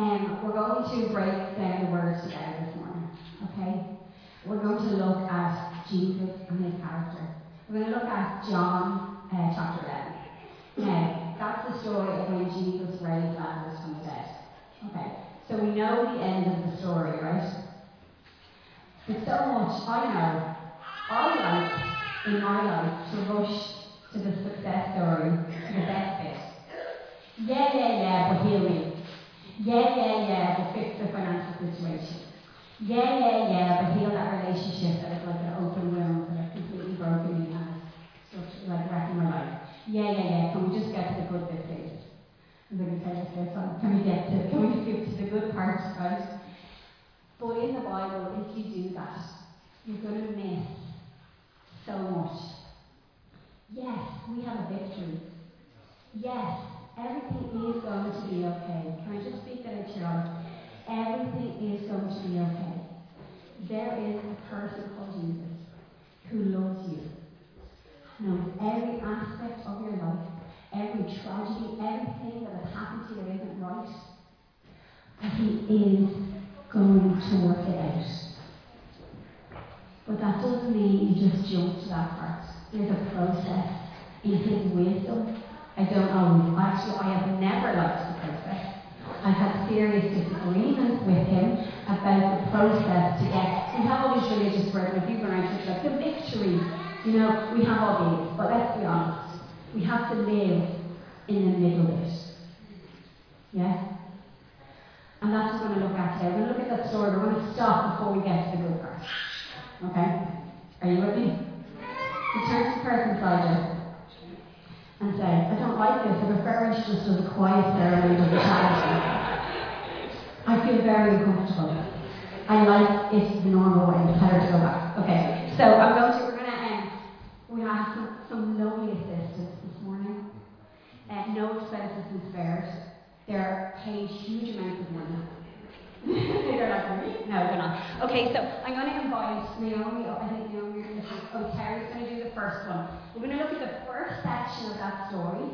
Um, we're going to break down the words together this morning, okay? We're going to look at Jesus and his character. We're going to look at John uh, chapter 11. Now, that's the story of when Jesus raised Lazarus from the dead. Okay, so we know the end of the story, right? But so much I know, I like in my life to rush to the success story, to the best bit. Yeah, yeah, yeah, but heal me. Yeah, yeah, yeah, but fix the financial situation. Yeah, yeah, yeah, but heal that relationship that is like an open wound that is completely broken and it's like wrecking my life. Yeah, yeah, yeah, can we just get to the good bit, please? I'm going to tell you this song. Can we get to, can we skip to the good parts, right? But in the Bible, if you do that, you're going to miss so much. Yes, we have a victory. Yes, everything is going to be okay. Can I just speak that your? Everything is going to be okay. There is a person called Jesus who loves you, knows every aspect of your life, every tragedy, everything that has happened to you that isn't right. But he is going to work it out. But that doesn't mean you just jump to that part. There's a process in his wisdom. I don't know. Actually, I have never liked the process. I've had serious disagreements with him about the process to get. We have all these religious words, and people around church like the victory. You know, we have all these, but let's be honest. We have to live in the middle bit. Yeah? And that's what we're going to look at today. We're going to look at that story. We're going to stop before we get to the good part. Okay? Are you with me? The person beside you and say, I don't like this. I prefer it just as a quiet ceremony of the charity. I feel very uncomfortable. I like it the normal way. It's better to go back. Okay. So I'm going to, we're going to end. We have some, some lovely assistants this morning. Uh, no expenses and spares. They're paid huge amounts of money. they're like, really? No, they're not. Okay, so I'm going to invite Naomi. I think Naomi, oh, Terry's going to do the first one. We're going to look at the first section of that story,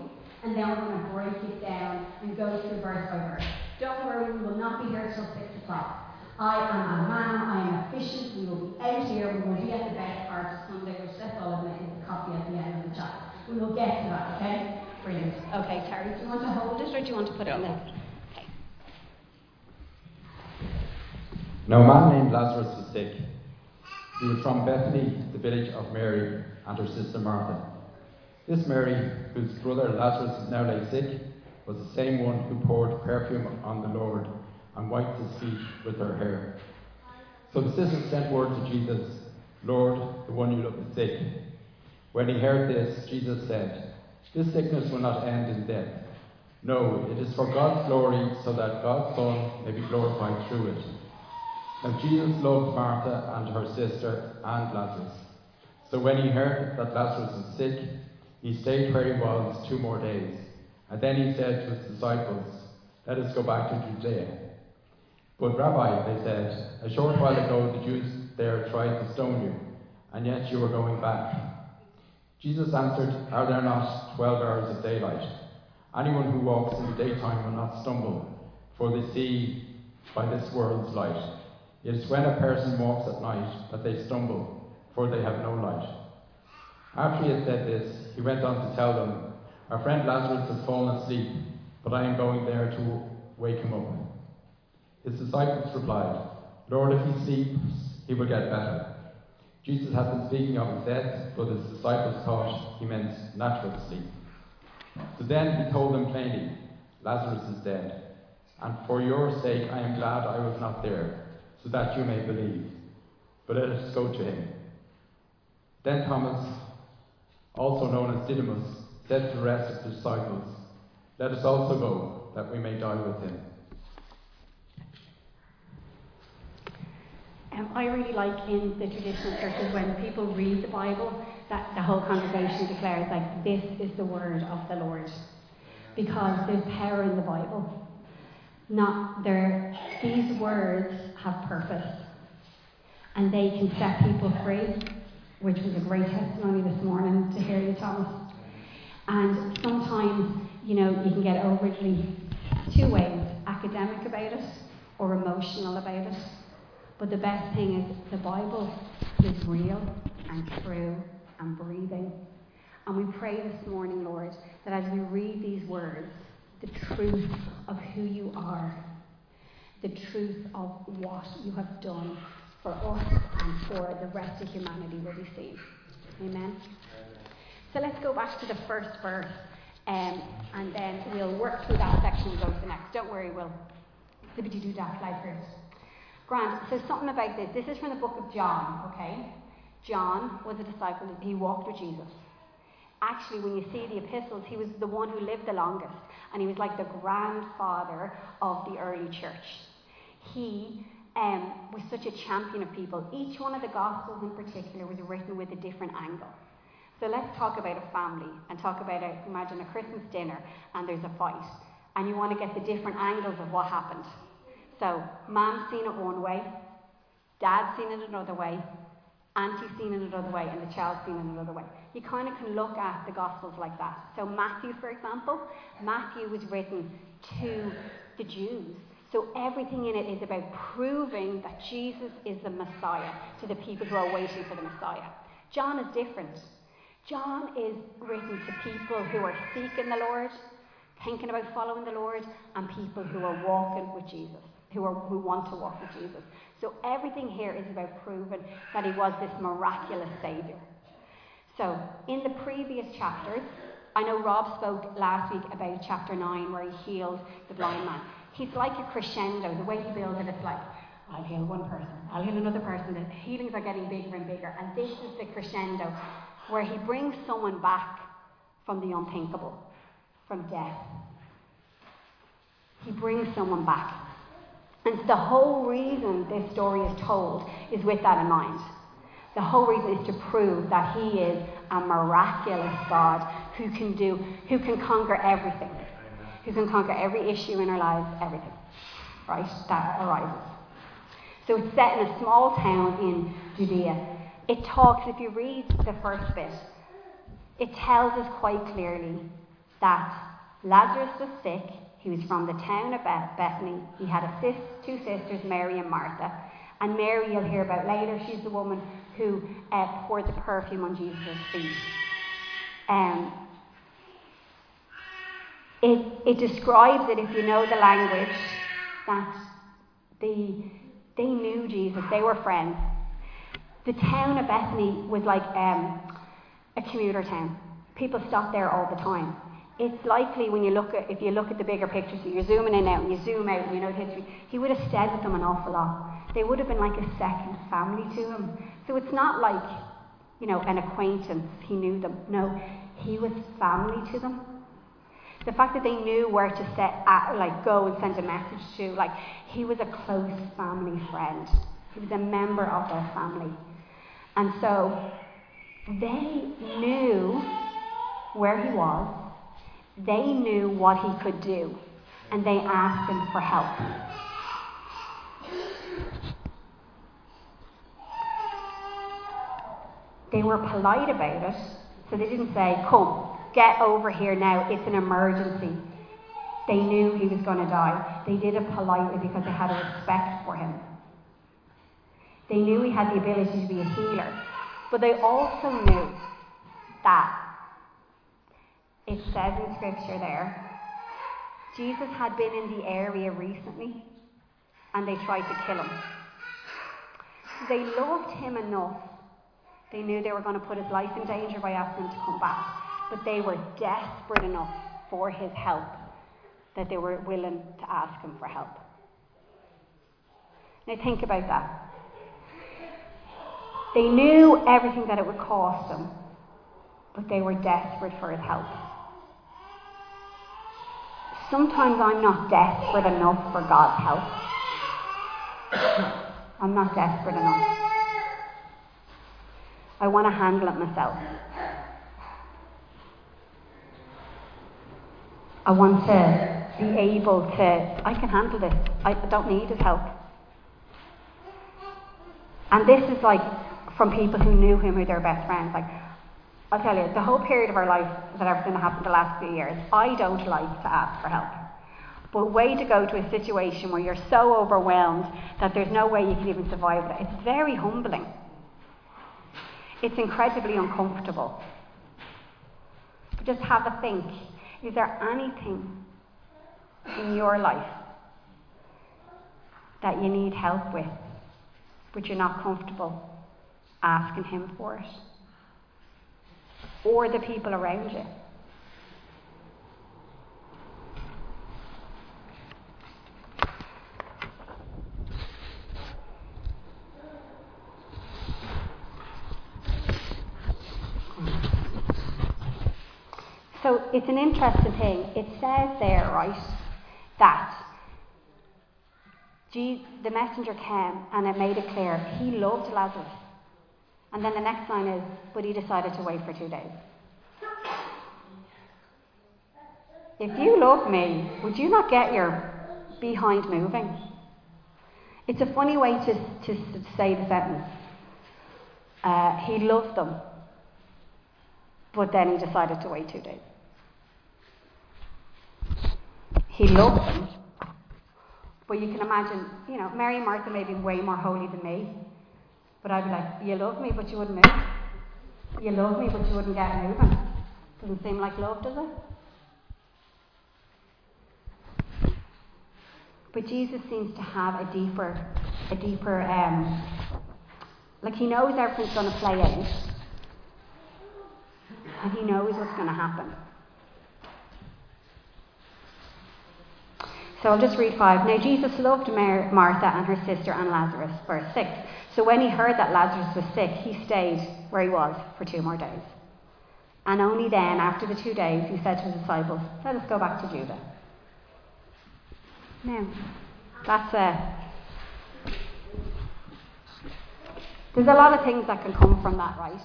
and then we're going to break it down and go through verse by verse. Don't worry, we will not be here till 6 o'clock. I am a man, I am efficient, we will be out here, we will be at the best part of Sunday, which let's all admit is the coffee at the end of the chat. We will get to that, okay? Brilliant. Okay, Terry, do you want to hold it or do you want to put it in there? Now, a man named Lazarus was sick. He was from Bethany, the village of Mary and her sister Martha. This Mary, whose brother Lazarus now lay sick, was the same one who poured perfume on the Lord and wiped his feet with her hair. So the sisters sent word to Jesus, Lord, the one you look is sick. When he heard this, Jesus said, This sickness will not end in death. No, it is for God's glory, so that God's Son may be glorified through it. Jesus loved Martha and her sister and Lazarus. So when he heard that Lazarus was sick, he stayed where he was two more days. And then he said to his disciples, Let us go back to Judea. But Rabbi, they said, a short while ago the Jews there tried to stone you, and yet you are going back. Jesus answered, Are there not twelve hours of daylight? Anyone who walks in the daytime will not stumble, for they see by this world's light. It is when a person walks at night that they stumble, for they have no light. After he had said this, he went on to tell them, Our friend Lazarus has fallen asleep, but I am going there to wake him up. His disciples replied, Lord, if he sleeps, he will get better. Jesus had been speaking of his death, but his disciples thought he meant natural sleep. So then he told them plainly, Lazarus is dead, and for your sake I am glad I was not there, so that you may believe. But let us go to him. Then Thomas, also known as Didymus, said to the rest of the disciples, Let us also go, that we may die with him. Um, I really like in the traditional churches when people read the Bible that the whole congregation declares like this is the word of the Lord because there's power in the Bible. Not there these words have purpose and they can set people free, which was a great testimony this morning to hear you, Thomas. And sometimes, you know, you can get overly two ways academic about it or emotional about it. But the best thing is the Bible is real and true and breathing. And we pray this morning, Lord, that as we read these words, the truth of who you are, the truth of what you have done for us and for the rest of humanity will be seen. Amen. So let's go back to the first verse, um, and then we'll work through that section and go to the next. Don't worry, we'll liberty do that slide first. Grant, so something about this. This is from the book of John, okay? John was a disciple, he walked with Jesus. Actually, when you see the epistles, he was the one who lived the longest, and he was like the grandfather of the early church. He um, was such a champion of people. Each one of the Gospels in particular was written with a different angle. So let's talk about a family and talk about, a, imagine a Christmas dinner and there's a fight. And you want to get the different angles of what happened. So, mom's seen it one way, dad's seen it another way, auntie's seen it another way, and the child's seen it another way. You kind of can look at the Gospels like that. So, Matthew, for example, Matthew was written to the Jews. So, everything in it is about proving that Jesus is the Messiah to the people who are waiting for the Messiah. John is different. John is written to people who are seeking the Lord, thinking about following the Lord, and people who are walking with Jesus who, are, who want to walk with Jesus. So everything here is about proving that he was this miraculous Saviour. So in the previous chapters, I know Rob spoke last week about chapter 9 where he healed the blind man. He's like a crescendo. The way he builds it, it's like, I'll heal one person, I'll heal another person. The healings are getting bigger and bigger. And this is the crescendo where he brings someone back from the unthinkable, from death. He brings someone back. And the whole reason this story is told is with that in mind. The whole reason is to prove that he is a miraculous God who can do, who can conquer everything, who can conquer every issue in our lives, everything, right? That arises. So it's set in a small town in Judea. It talks, if you read the first bit, it tells us quite clearly that Lazarus was sick he was from the town of Bethany. He had sis- two sisters, Mary and Martha. And Mary, you'll hear about later, she's the woman who uh, poured the perfume on Jesus' feet. Um, it, it describes it, if you know the language, that the, they knew Jesus, they were friends. The town of Bethany was like um, a commuter town. People stopped there all the time it's likely when you look at if you look at the bigger picture, so you're zooming in out and you zoom out and you know history, he would have stayed with them an awful lot. They would have been like a second family to him. So it's not like, you know, an acquaintance, he knew them. No, he was family to them. The fact that they knew where to set at, like go and send a message to, like he was a close family friend. He was a member of their family. And so they knew where he was they knew what he could do, and they asked him for help. They were polite about it, so they didn't say, Come, get over here now, it's an emergency. They knew he was going to die. They did it politely because they had a respect for him. They knew he had the ability to be a healer, but they also knew that it says in scripture there, Jesus had been in the area recently and they tried to kill him. They loved him enough. They knew they were going to put his life in danger by asking him to come back. But they were desperate enough for his help that they were willing to ask him for help. Now think about that. They knew everything that it would cost them, but they were desperate for his help. Sometimes I'm not desperate enough for God's help. I'm not desperate enough. I want to handle it myself. I want to be able to, I can handle this. I don't need his help. And this is like from people who knew him, who were their best friends. Like, I'll tell you, the whole period of our life that everything that happened the last few years, I don't like to ask for help. But way to go to a situation where you're so overwhelmed that there's no way you can even survive it. It's very humbling. It's incredibly uncomfortable. But just have a think. Is there anything in your life that you need help with, but you're not comfortable asking Him for it? Or the people around you? So it's an interesting thing. It says there, right, that Jesus, the messenger came and it made it clear he loved Lazarus. And then the next line is, but he decided to wait for two days. If you love me, would you not get your behind moving? It's a funny way to, to, to say the sentence. Uh, he loved them, but then he decided to wait two days. He loved them. But you can imagine, you know, Mary and Martha may be way more holy than me. But I'd be like, you love me, but you wouldn't move. You love me, but you wouldn't get moving. Doesn't seem like love, does it? But Jesus seems to have a deeper, a deeper, um, like he knows everything's going to play out, and he knows what's going to happen. So I'll just read 5. Now Jesus loved Mar- Martha and her sister and Lazarus. Verse 6. So when he heard that Lazarus was sick, he stayed where he was for two more days. And only then, after the two days, he said to his disciples, Let us go back to Judea. Now, that's a. There's a lot of things that can come from that, right?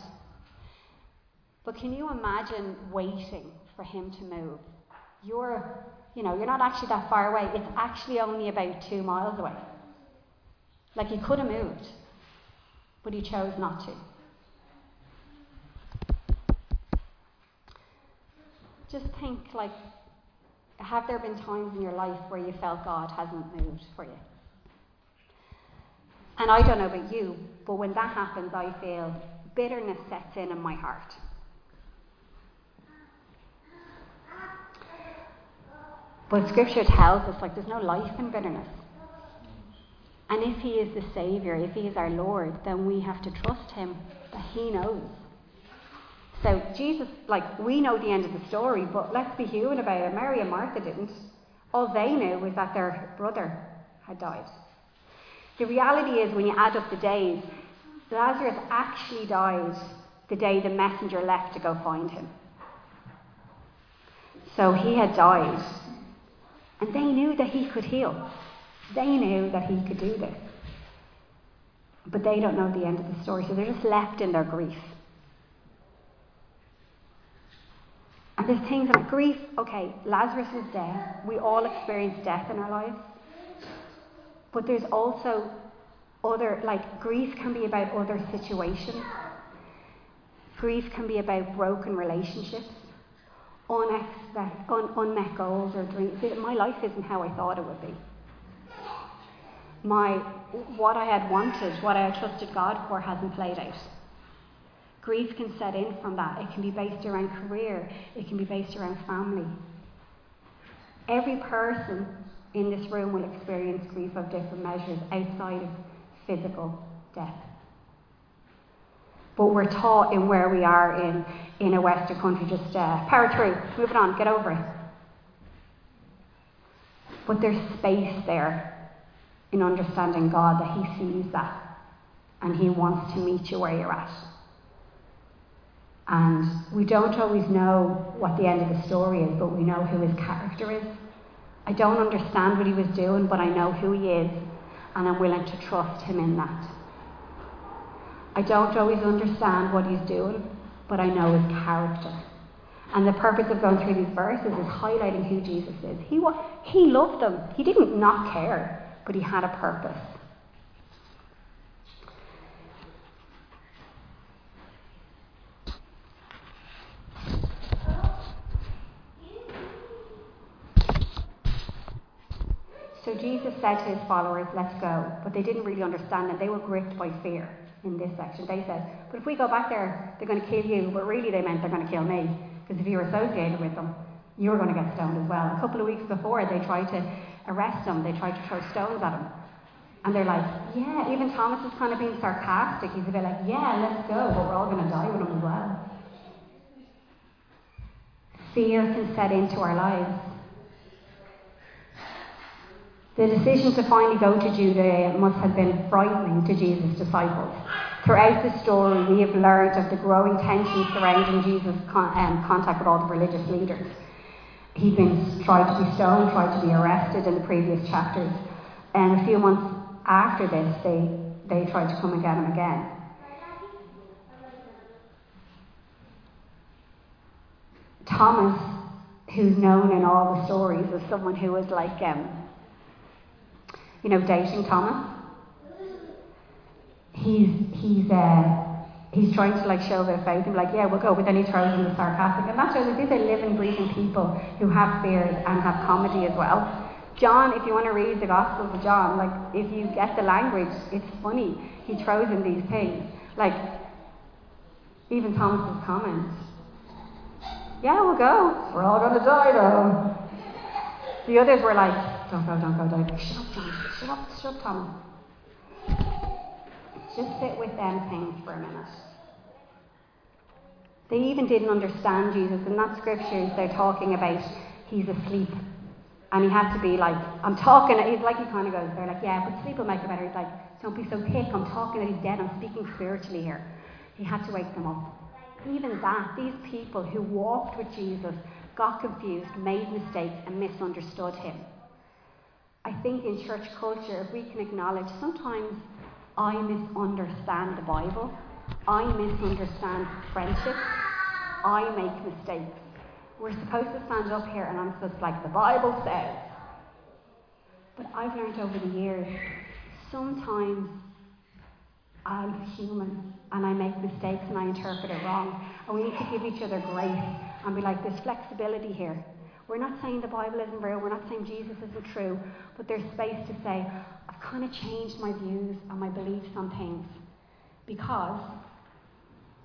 But can you imagine waiting for him to move? You're you know, you're not actually that far away. It's actually only about two miles away. Like he could have moved, but he chose not to. Just think like, have there been times in your life where you felt God hasn't moved for you? And I don't know about you, but when that happens, I feel bitterness sets in in my heart. But Scripture tells us like there's no life in bitterness. And if He is the Saviour, if He is our Lord, then we have to trust Him that He knows. So Jesus, like we know the end of the story, but let's be human about it. Mary and Martha didn't. All they knew was that their brother had died. The reality is, when you add up the days, Lazarus actually died the day the messenger left to go find him. So he had died and they knew that he could heal. They knew that he could do this. But they don't know the end of the story, so they're just left in their grief. And there's things like grief, okay, Lazarus was dead. We all experience death in our lives. But there's also other, like, grief can be about other situations. Grief can be about broken relationships un, unmet goals or dreams. My life isn't how I thought it would be. My, what I had wanted, what I had trusted God for, hasn't played out. Grief can set in from that. It can be based around career, it can be based around family. Every person in this room will experience grief of different measures outside of physical death. But we're taught in where we are in, in a Western country, just uh, power through, move it on, get over it. But there's space there in understanding God that He sees that and He wants to meet you where you're at. And we don't always know what the end of the story is, but we know who His character is. I don't understand what He was doing, but I know who He is, and I'm willing to trust Him in that. I don't always understand what He's doing, but I know his character. And the purpose of going through these verses is highlighting who Jesus is. He, he loved them. He didn't not care, but he had a purpose. So Jesus said to his followers, Let's go. But they didn't really understand it. They were gripped by fear in this section. They said, But if we go back there, they're going to kill you. But really, they meant they're going to kill me. Because if you're associated with them, you're going to get stoned as well. A couple of weeks before, they tried to arrest him, they tried to throw stones at him. And they're like, Yeah, even Thomas is kind of being sarcastic. He's a bit like, Yeah, let's go, but we're all going to die with him as well. Fear can set into our lives. The decision to finally go to Judea must have been frightening to Jesus' disciples. Throughout the story, we have learned of the growing tension surrounding Jesus' con- um, contact with all the religious leaders. He'd been tried to be stoned, tried to be arrested in the previous chapters, and a few months after this, they, they tried to come and get him again. Thomas, who's known in all the stories as someone who was like um, you know, doubting Thomas. He's he's uh, he's trying to like show their faith and be like, yeah, we'll go, but then he throws in the sarcastic, and that shows that these are living, breathing people who have fears and have comedy as well. John, if you want to read the Gospels of John, like if you get the language, it's funny. He throws in these things, like even Thomas's comments. Yeah, we'll go. We're all to die though. The others were like, don't go, don't go, don't go. Shut up, John. Shut shut. Just sit with them things for a minute. They even didn't understand Jesus. In that scriptures, they're talking about he's asleep. And he had to be like, I'm talking, he's like, he kind of goes, they're like, yeah, but sleep will make it better. He's like, don't be so thick. I'm talking that he's dead. I'm speaking spiritually here. He had to wake them up. Even that, these people who walked with Jesus got confused, made mistakes, and misunderstood him. I think in church culture, if we can acknowledge sometimes I misunderstand the Bible, I misunderstand friendship, I make mistakes. We're supposed to stand up here and I'm supposed like the Bible says. But I've learned over the years, sometimes I'm human and I make mistakes and I interpret it wrong. And we need to give each other grace and be like, there's flexibility here. We're not saying the Bible isn't real, we're not saying Jesus isn't true, but there's space to say, I've kind of changed my views and my beliefs on things. Because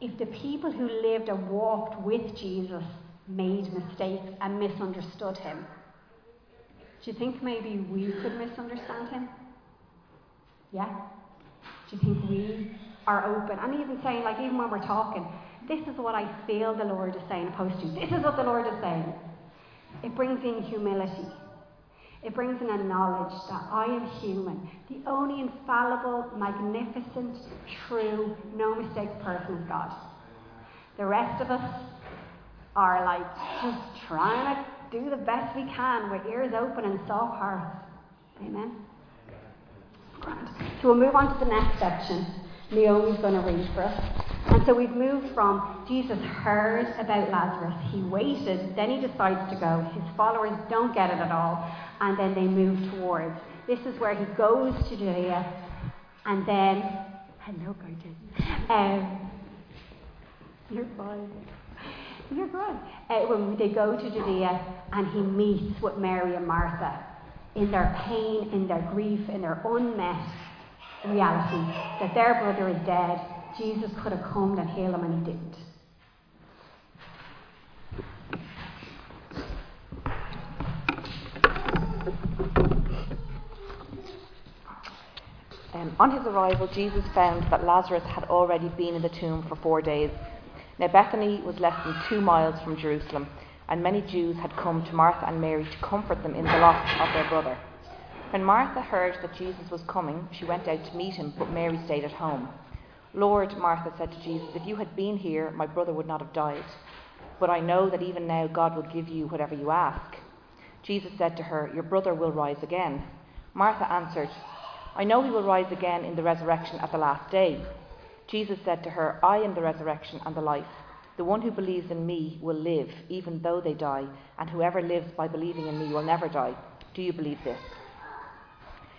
if the people who lived and walked with Jesus made mistakes and misunderstood him, do you think maybe we could misunderstand him? Yeah? Do you think we are open? And even saying, like, even when we're talking, this is what I feel the Lord is saying, opposed to you. this is what the Lord is saying. It brings in humility. It brings in a knowledge that I am human. The only infallible, magnificent, true, no mistakes person is God. The rest of us are like just trying to do the best we can with ears open and soft hearts. Amen. Grand. So we'll move on to the next section. Naomi's going to read for us. And so we've moved from Jesus heard about Lazarus, he waited, then he decides to go. His followers don't get it at all, and then they move towards. This is where he goes to Judea, and then, hello, gorgeous. Um, you're fine. You're good. Uh, when they go to Judea, and he meets with Mary and Martha in their pain, in their grief, in their unmet reality that their brother is dead Jesus could have come and healed him, and he didn't. Um, on his arrival, Jesus found that Lazarus had already been in the tomb for four days. Now, Bethany was less than two miles from Jerusalem, and many Jews had come to Martha and Mary to comfort them in the loss of their brother. When Martha heard that Jesus was coming, she went out to meet him, but Mary stayed at home. Lord, Martha said to Jesus, if you had been here, my brother would not have died. But I know that even now God will give you whatever you ask. Jesus said to her, Your brother will rise again. Martha answered, I know he will rise again in the resurrection at the last day. Jesus said to her, I am the resurrection and the life. The one who believes in me will live, even though they die, and whoever lives by believing in me will never die. Do you believe this?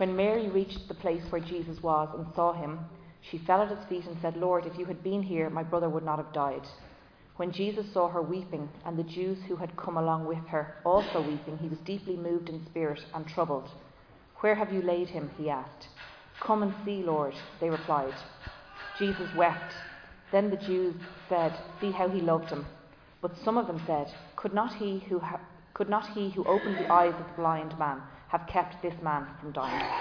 When Mary reached the place where Jesus was and saw him, she fell at his feet and said, Lord, if you had been here, my brother would not have died. When Jesus saw her weeping, and the Jews who had come along with her also weeping, he was deeply moved in spirit and troubled. Where have you laid him? he asked. Come and see, Lord, they replied. Jesus wept. Then the Jews said, See how he loved him. But some of them said, Could not he who, ha- could not he who opened the eyes of the blind man have kept this man from dying?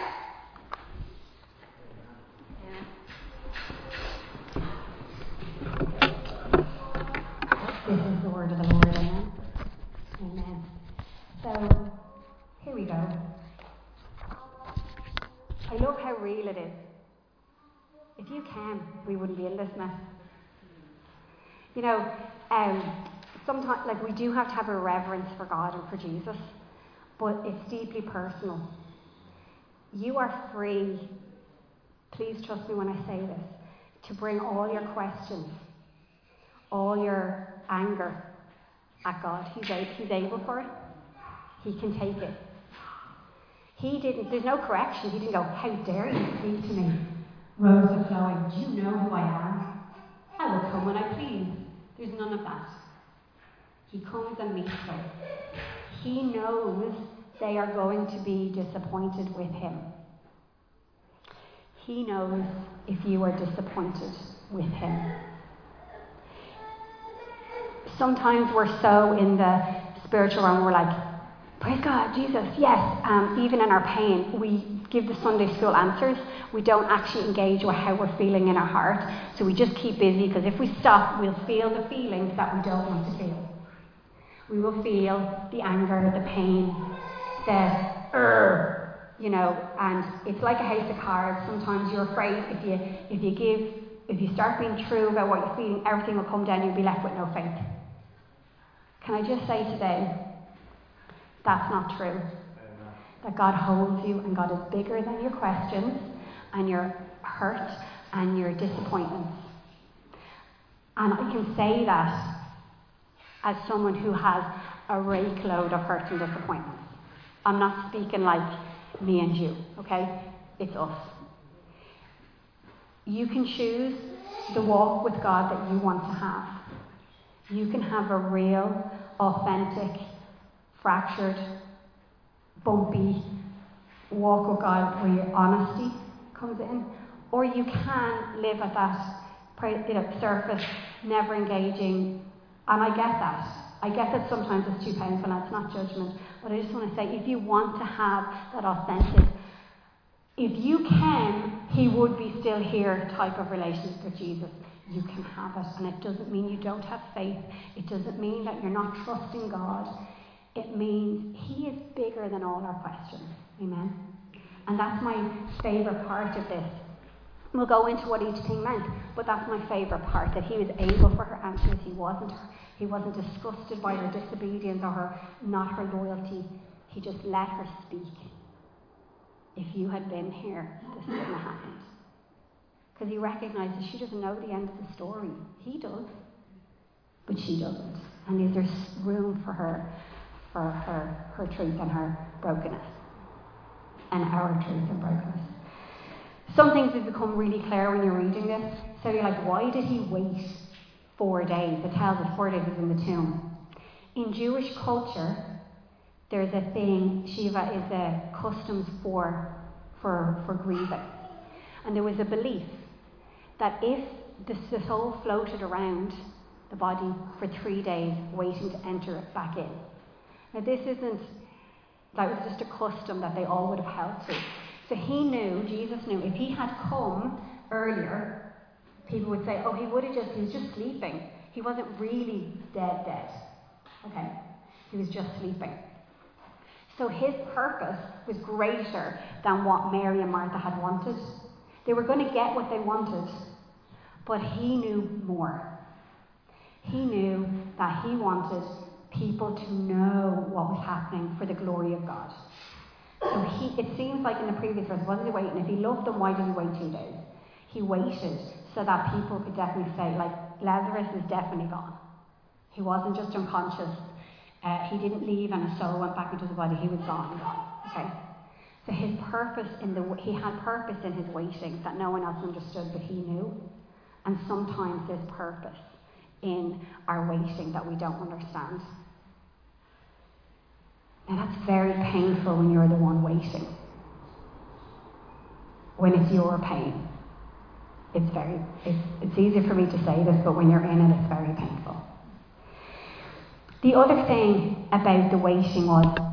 This is the word of the Lord, amen. Amen. So, here we go. I love how real it is. If you can, we wouldn't be in this mess. You know, um, sometimes, like, we do have to have a reverence for God and for Jesus, but it's deeply personal. You are free, please trust me when I say this, to bring all your questions, all your anger at God. He's, a- he's able for it. He can take it. He didn't, there's no correction. He didn't go, How dare you speak to me? Rose of flowing, do you know who I am? I will come when I please. There's none of that. He comes and meets them. He knows they are going to be disappointed with him. He knows if you are disappointed with him. Sometimes we're so in the spiritual realm, we're like, Praise God, Jesus, yes. Um, even in our pain, we give the Sunday school answers. We don't actually engage with how we're feeling in our heart. So we just keep busy because if we stop, we'll feel the feelings that we don't want to feel. We will feel the anger, the pain, the er, you know, and it's like a house of cards. Sometimes you're afraid if you if you give if you start being true about what you're feeling, everything will come down. You'll be left with no faith. Can I just say today, that's not true. That God holds you and God is bigger than your questions and your hurt and your disappointments. And I can say that as someone who has a rake load of hurt and disappointments. I'm not speaking like me and you, okay? It's us. You can choose the walk with God that you want to have. You can have a real, authentic, fractured, bumpy walk with God where your honesty comes in, or you can live at that you know, surface, never engaging. And I get that. I get that sometimes it's too painful and it's not judgment. But I just want to say if you want to have that authentic, if you can, He would be still here type of relationship with Jesus. You can have it. And it doesn't mean you don't have faith. It doesn't mean that you're not trusting God. It means He is bigger than all our questions. Amen. And that's my favourite part of this. We'll go into what each thing meant, but that's my favourite part that he was able for her answers. He wasn't he wasn't disgusted by her disobedience or her not her loyalty. He just let her speak. If you had been here, this wouldn't have happened. Because he recognizes she doesn't know the end of the story. He does, but she doesn't. And there's room for her, for her, her truth and her brokenness, and our truth and brokenness. Some things have become really clear when you're reading this. So you're like, why did he wait four days? It tells us four days was in the tomb. In Jewish culture, there's a thing, Shiva is a customs for, for, for grieving. And there was a belief that if the soul floated around the body for three days, waiting to enter it back in. Now, this isn't, that was just a custom that they all would have held to. So he knew, Jesus knew, if he had come earlier, people would say, oh, he would have just, he was just sleeping. He wasn't really dead, dead. Okay? He was just sleeping. So his purpose was greater than what Mary and Martha had wanted. They were going to get what they wanted, but he knew more. He knew that he wanted people to know what was happening for the glory of God. So he, it seems like in the previous verse, wasn't he waiting? If he loved them, why did he wait two days? He waited so that people could definitely say, like, Lazarus is definitely gone. He wasn't just unconscious. Uh, he didn't leave and his soul went back into the body. He was gone, gone. Okay. So his purpose in the he had purpose in his waiting that no one else understood, but he knew. And sometimes there's purpose in our waiting that we don't understand. Now that's very painful when you're the one waiting. When it's your pain. It's very it's, it's easy for me to say this, but when you're in it it's very painful. The other thing about the waiting was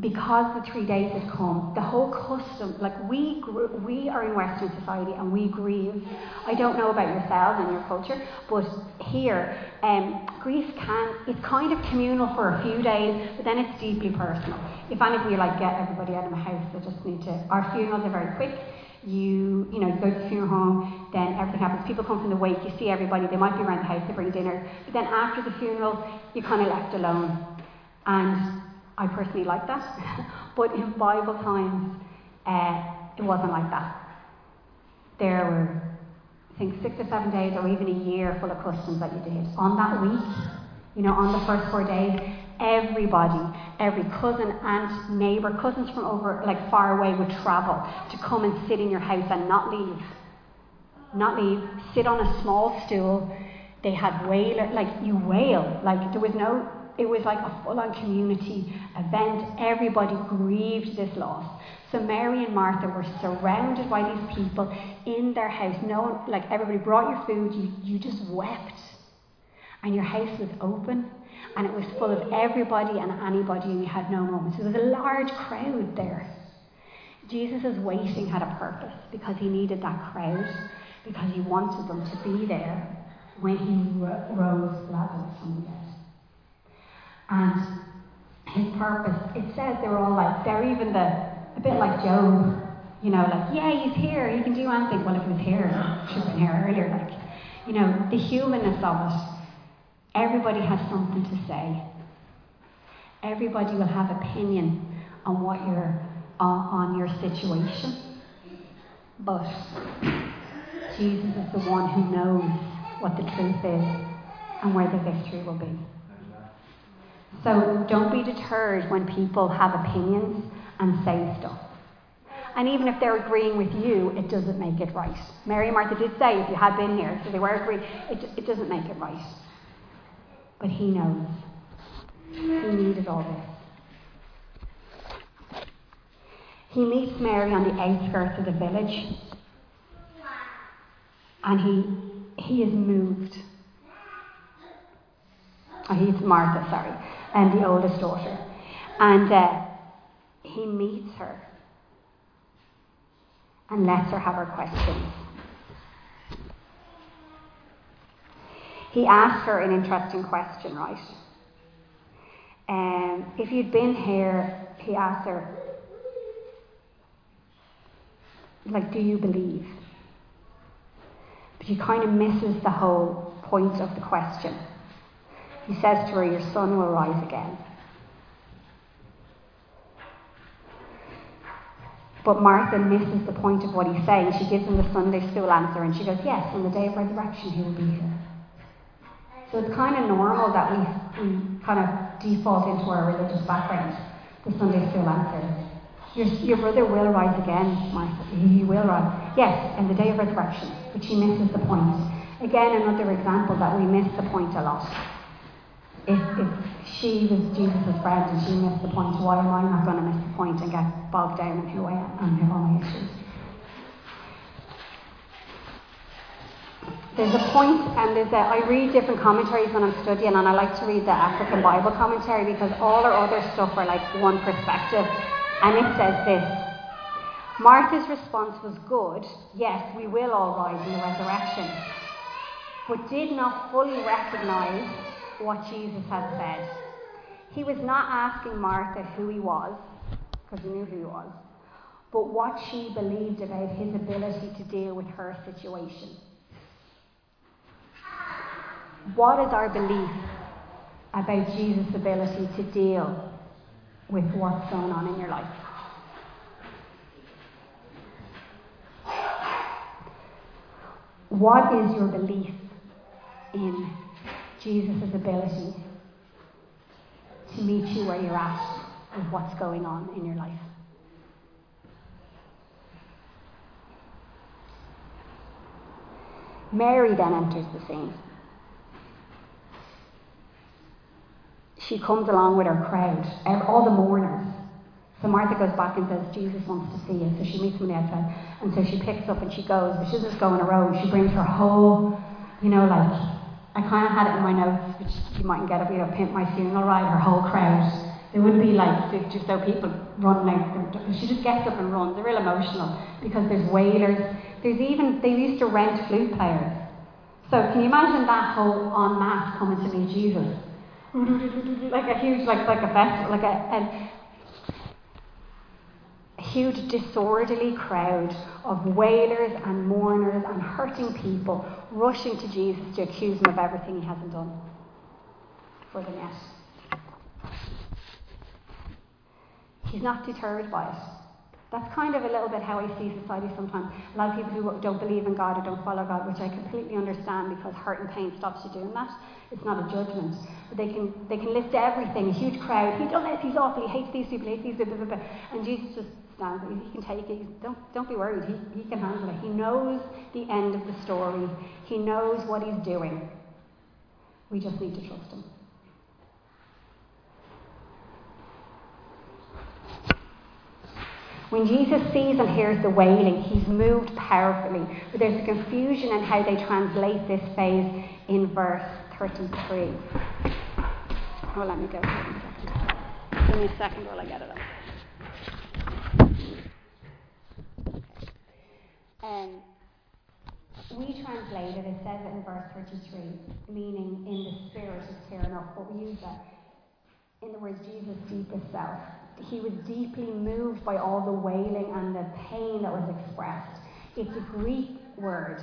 because the three days had come, the whole custom, like we, we are in Western society and we grieve. I don't know about yourselves and your culture, but here, um, grief can, it's kind of communal for a few days, but then it's deeply personal. If anything, you're like, get everybody out of my house, I just need to. Our funerals are very quick. You, you know, you go to the funeral home, then everything happens. People come from the wake, you see everybody, they might be around the house, they bring dinner, but then after the funeral, you're kind of left alone. And I personally like that. but in Bible times, uh, it wasn't like that. There were, I think, six or seven days or even a year full of customs that you did. On that week, you know, on the first four days, everybody, every cousin, aunt, neighbour, cousins from over, like far away would travel to come and sit in your house and not leave. Not leave, sit on a small stool. They had wailer, like you wail, like there was no it was like a full on community event. Everybody grieved this loss. So Mary and Martha were surrounded by these people in their house. No one, like everybody brought your food, you, you just wept. And your house was open and it was full of everybody and anybody, and you had no moments. There was a large crowd there. Jesus' waiting had a purpose because he needed that crowd, because he wanted them to be there when he rose from the dead and his purpose. It says they're all like, they're even the, a bit like Job, you know, like, yeah, he's here, he can do anything. Well, if he was here, he should have been here earlier. Like, you know, the humanness of it. Everybody has something to say. Everybody will have opinion on what you're on your situation. But Jesus is the one who knows what the truth is and where the victory will be. So don't be deterred when people have opinions and say stuff. And even if they're agreeing with you, it doesn't make it right. Mary and Martha did say if you had been here, so they were agreeing, it, it doesn't make it right. But he knows. He needed all this. He meets Mary on the outskirts of the village. And he, he is moved. Oh, he's Martha, sorry and the oldest daughter. And uh, he meets her and lets her have her questions. He asks her an interesting question, right? Um, if you'd been here, he asks her, like, do you believe? But he kind of misses the whole point of the question. He says to her, Your son will rise again. But Martha misses the point of what he's saying. She gives him the Sunday school answer and she goes, Yes, on the day of resurrection he will be here. So it's kind of normal that we, we kind of default into our religious background, the Sunday school answer. Your, your brother will rise again, Martha. He will rise. Yes, on the day of resurrection. But she misses the point. Again, another example that we miss the point a lot if, if she was Jesus' friend and she missed the point, why am I not going to miss the point and get bogged down in who I am and who all my issues? There's a point, and there's a, I read different commentaries when I'm studying, and I like to read the African Bible commentary because all our other stuff are like one perspective. And it says this Martha's response was good. Yes, we will all rise in the resurrection. But did not fully recognize what Jesus had said. He was not asking Martha who he was, because he knew who he was, but what she believed about his ability to deal with her situation. What is our belief about Jesus' ability to deal with what's going on in your life? What is your belief in Jesus' ability to meet you where you're at with what's going on in your life? Mary then enters the scene. She comes along with her crowd, all the mourners. So Martha goes back and says, Jesus wants to see you. So she meets him outside. And so she picks up and she goes, but she doesn't just go on her. She brings her whole, you know, like, I kind of had it in my notes, which you mightn't get up, you know, Pimp My Funeral Ride, her whole crowd. It wouldn't be like just so people running out. She just gets up and runs. They're real emotional because there's wailers. There's even, they used to rent flute players. So can you imagine that whole en masse coming to meet Jesus? like a huge, like, like a festival, like a, a huge disorderly crowd of wailers and mourners and hurting people rushing to Jesus to accuse him of everything he hasn't done for them yet. He's not deterred by it. That's kind of a little bit how I see society sometimes. A lot of people who don't believe in God or don't follow God, which I completely understand because hurt and pain stops you doing that. It's not a judgment. But they can they can list everything, a huge crowd. He's done oh, this, he's awful, he hates these people, he hates these blah, blah, blah. and Jesus just stands. He can take it. Don't don't be worried. He he can handle it. He knows the end of the story. He knows what he's doing. We just need to trust him. When Jesus sees and hears the wailing, he's moved powerfully. But there's a confusion in how they translate this phase in verse 33. Oh, let me go. Give me a second while I get it up. Um, we translate it, it says it in verse 33, meaning in the spirit is clear enough, but we use that in the words Jesus' deepest self he was deeply moved by all the wailing and the pain that was expressed. It's a Greek word,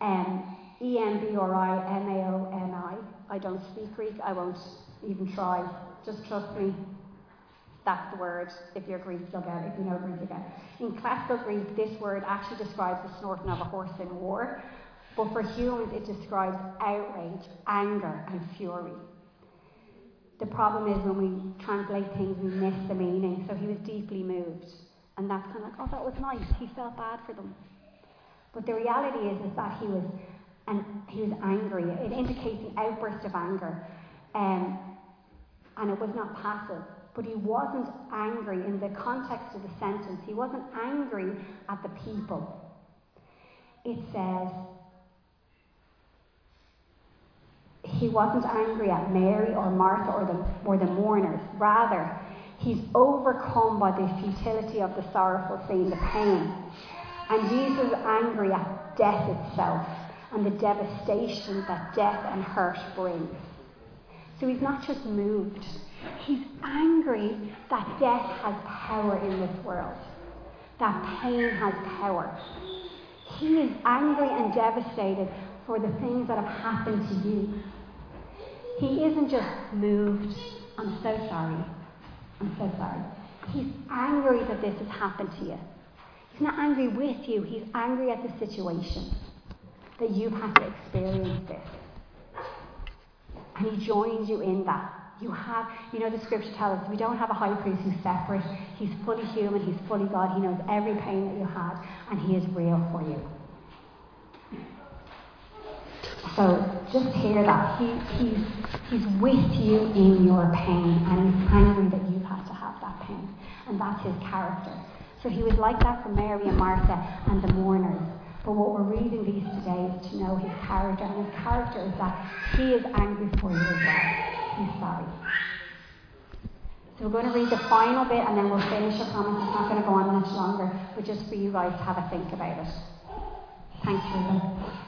um, E M B R I M A O N I. I don't speak Greek, I won't even try. Just trust me. That's the word. If you're Greek, you'll get it. If you know Greek, you'll get it. In classical Greek, this word actually describes the snorting of a horse in war. But for humans, it describes outrage, anger, and fury. The problem is when we translate things, we miss the meaning. So he was deeply moved. And that's kind of like, oh, that was nice. He felt bad for them. But the reality is, is that he was, and he was angry. It indicates an outburst of anger. Um, and it was not passive. But he wasn't angry in the context of the sentence. He wasn't angry at the people. It says, he wasn't angry at Mary or Martha or the, or the mourners. Rather, he's overcome by the futility of the sorrowful scene, the pain. And Jesus is angry at death itself and the devastation that death and hurt brings. So he's not just moved, he's angry that death has power in this world, that pain has power. He is angry and devastated for the things that have happened to you. He isn't just moved, I'm so sorry, I'm so sorry. He's angry that this has happened to you. He's not angry with you, he's angry at the situation that you've had to experience this. And he joins you in that. You have, you know, the scripture tells us we don't have a high priest who's separate. He's fully human, he's fully God. He knows every pain that you had, and he is real for you. So just hear that. He, he's, he's with you in your pain and he's angry that you've had to have that pain. And that's his character. So he was like that for Mary and Martha and the mourners. But what we're reading these today is to know his character. And his character is that he is angry for you as well. He's sorry. So we're going to read the final bit and then we'll finish. I promise it's not going to go on much longer, but just for you guys to have a think about it. Thanks, Ruben.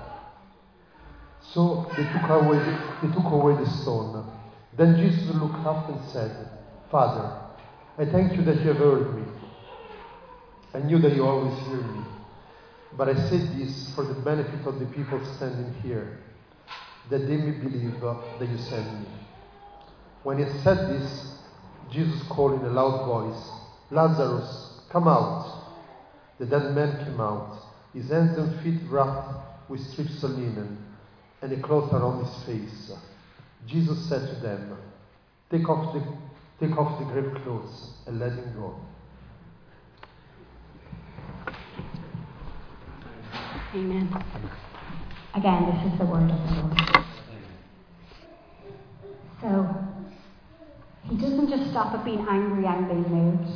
So they took away the, they took away the stone. Then Jesus looked up and said, Father, I thank you that you have heard me. I knew that you always hear me. But I said this for the benefit of the people standing here, that they may believe that you sent me. When he said this, Jesus called in a loud voice, Lazarus, come out. The dead man came out, his hands and feet wrapped with strips of linen, and a cloth around his face. Jesus said to them, Take off the, take off the grave clothes and let him go. Amen. Again, this is the word of the Lord. So, he doesn't just stop at being angry and being moved.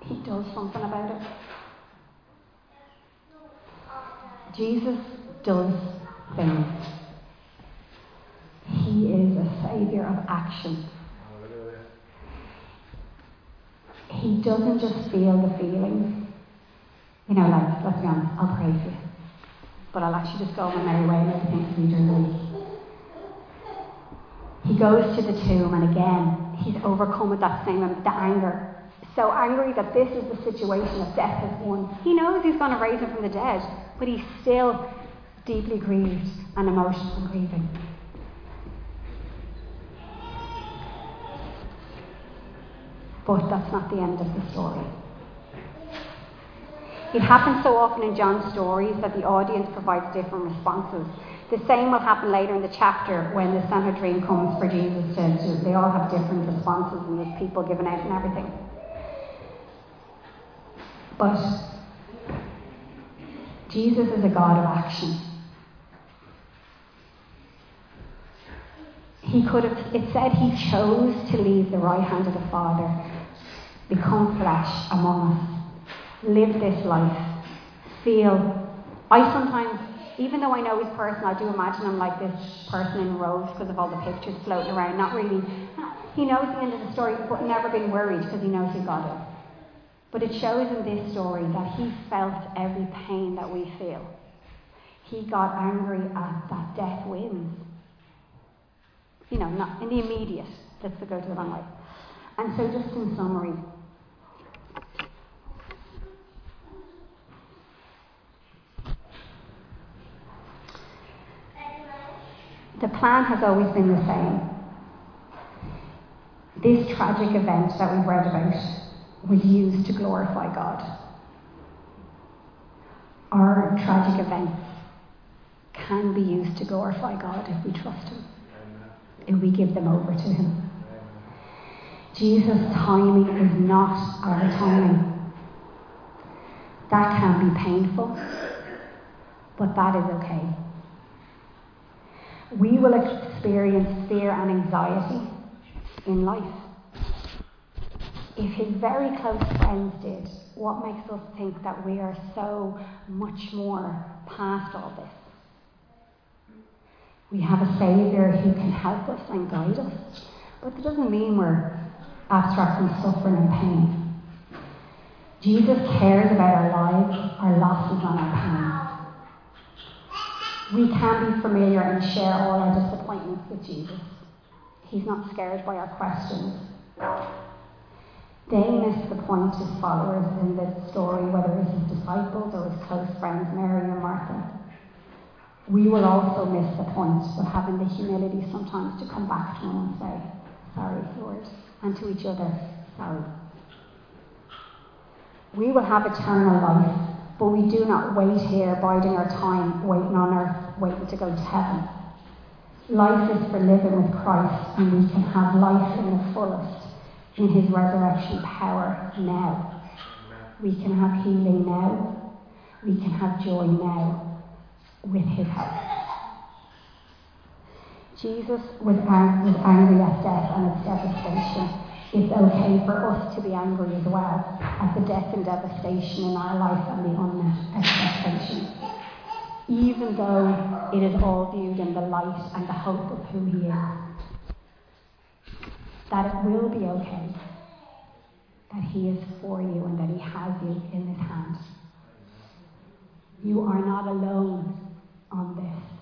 He does something about it. Jesus does things. He is a saviour of action. He doesn't just feel the feelings. You know, like, let's be honest, I'll pray for you. But I'll actually just go my merry way and let for me during the week. He goes to the tomb and again, he's overcome with that same the anger. So angry that this is the situation that death has won. He knows he's going to raise him from the dead, but he's still deeply grieved and emotional grieving. But that's not the end of the story. It happens so often in John's stories that the audience provides different responses. The same will happen later in the chapter when the Sanhedrin comes for Jesus to, to they all have different responses and there's people giving out and everything. But Jesus is a God of action. He could have, it said he chose to leave the right hand of the Father, become flesh among us live this life, feel. I sometimes, even though I know his person, I do imagine him like this person in robes because of all the pictures floating around. Not really. He knows the end of the story, but never been worried because he knows who God is. But it shows in this story that he felt every pain that we feel. He got angry at that death wins. You know, not in the immediate. Let's go to the wrong way. And so, just in summary, The plan has always been the same. This tragic event that we've read about was used to glorify God. Our tragic events can be used to glorify God if we trust Him, if we give them over to Him. Jesus' timing is not our timing. That can be painful, but that is okay we will experience fear and anxiety in life. If his very close friends did, what makes us think that we are so much more past all this? We have a Saviour who can help us and guide us, but that doesn't mean we're abstract from suffering and pain. Jesus cares about our lives, our losses, and our pain we can be familiar and share all our disappointments with Jesus. He's not scared by our questions. They missed the point as followers in this story, whether it's his disciples or his close friends, Mary and Martha. We will also miss the point of having the humility sometimes to come back to him and say, Sorry, Lord, and to each other, Sorry. We will have eternal life but we do not wait here, biding our time, waiting on earth, waiting to go to heaven. Life is for living with Christ, and we can have life in the fullest in his resurrection power now. We can have healing now. We can have joy now with his help. Jesus was, ang- was angry at death and its devastation it's okay for us to be angry as well at the death and devastation in our life and the unmet expectations. Even though it is all viewed in the light and the hope of who He is. That it will be okay. That He is for you and that He has you in His hand. You are not alone on this.